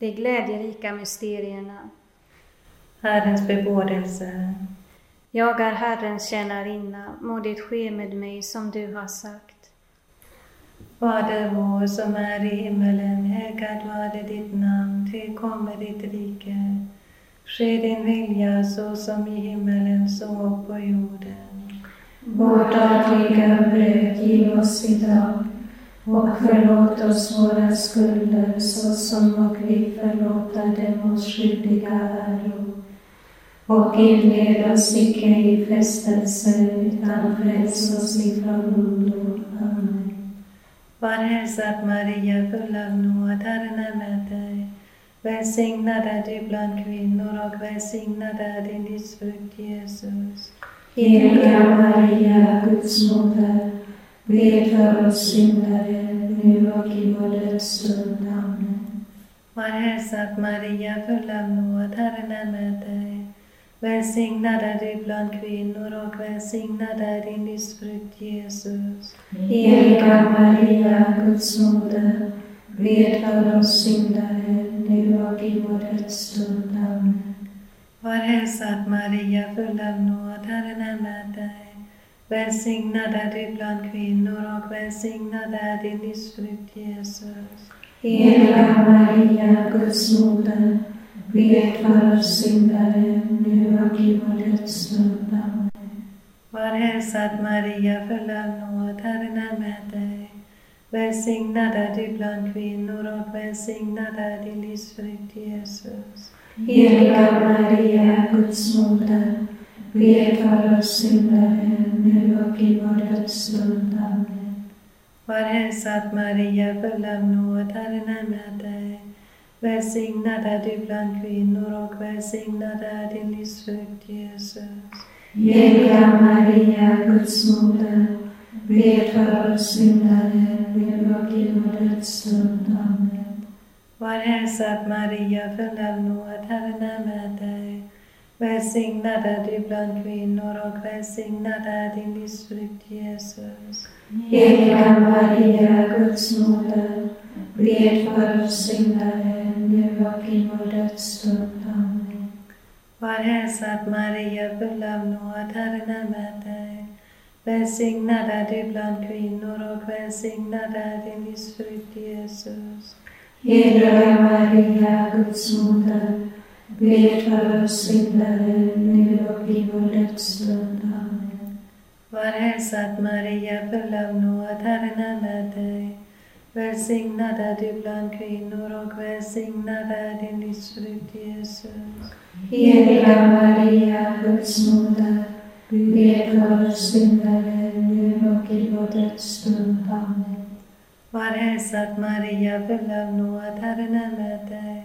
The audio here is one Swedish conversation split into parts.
de glädjerika mysterierna. Herrens bebådelse. Jag är Herrens tjänarinna, må det ske med mig som du har sagt. Fader vår som är i himmelen, helgat varde ditt namn, tillkommer ditt rike. Ske din vilja så som i himmelen så på jorden. Vårt dagliga bröd giv oss idag och förlåt oss våra skulder så som och vi förlåta dem oss skyldiga äro. Och inled oss icke i frestelse utan fräls oss ifrån ondo. Amen. Var hälsad Maria, full av nåd, Herren är med dig. Välsignad är du bland kvinnor och välsignad är din livsfrukt Jesus. Heliga Maria, Guds moder, be för oss syndare, nu och i vår dödsstund. Amen. Var hälsad Maria, full av nåd, Herren är med dig. Välsignad är du bland kvinnor och välsignad är din livsfrukt Jesus. Heliga Maria, Guds moder, be för oss syndare, nu och i vår dödsstund. Amen. Var hälsad Maria, full av nåd, Herren är med dig. Välsignad är du bland kvinnor och välsignad är din livsfrukt Jesus. Heliga Maria, Guds moder, be för oss syndare, nu och i vår dödsstund. Var hälsad Maria, full av nåd, Herren är med dig. Välsignad är du bland kvinnor och välsignad är din livsfrukt Jesus. Heliga Maria, Guds moder, be för oss syndare, nu och i vår dödsstund. Amen. Var hälsad Maria, full av nåd, Herren är med dig. Välsignad är du bland kvinnor och välsignad är din livsfrukt Jesus. Heliga Maria, Guds moder, be för oss syndare, nu och i vår dödsstund. Amen. Var hälsad Maria, full av nåd, Herren är med dig. Välsignad är du bland kvinnor och välsignad är din livsfrukt Jesus. Heliga Maria, Guds moder, be för oss syndare, nu och i vår dödsstund. Amen. Var hälsad Maria, full av nåd, Herren är med dig. Välsignad är du bland kvinnor och välsignad är din livsfrukt Jesus. Heliga Maria, Guds moder, be för oss syndare, nu och i vår dödsstund. Amen. Var hälsad Maria, full av nåd, Herren är med dig. Välsignad är du bland kvinnor och välsignad är din livsfrukt Jesus. Heliga Maria, Guds moder, be för oss syndare, nu och i vår dödsstund. Amen. Var hälsad Maria, full av nåd, Herren är med dig.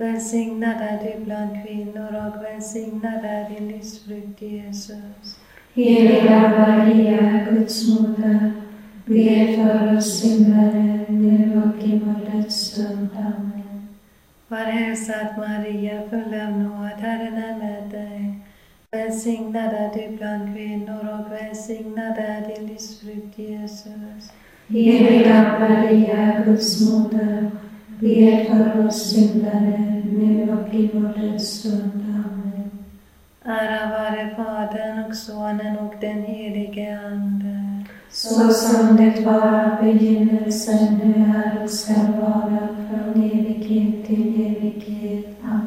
Välsignad är du bland kvinnor och välsignad är din livsfrukt Jesus. Heliga Maria, Guds moder, be för oss syndare, nu och i vår dödsstund. Amen. Var hälsad Maria, full av nåd, Herren är med dig. Välsignad är du bland kvinnor och välsignad är din livsfrukt Jesus. Heliga Maria, Guds moder, be för oss syndare, nu och i vår dödsstund. Amen. Ära vare Fadern och Sonen och den helige Ande. Så som det var i begynnelsen, nu är och skall vara, från evighet till evighet. Amen.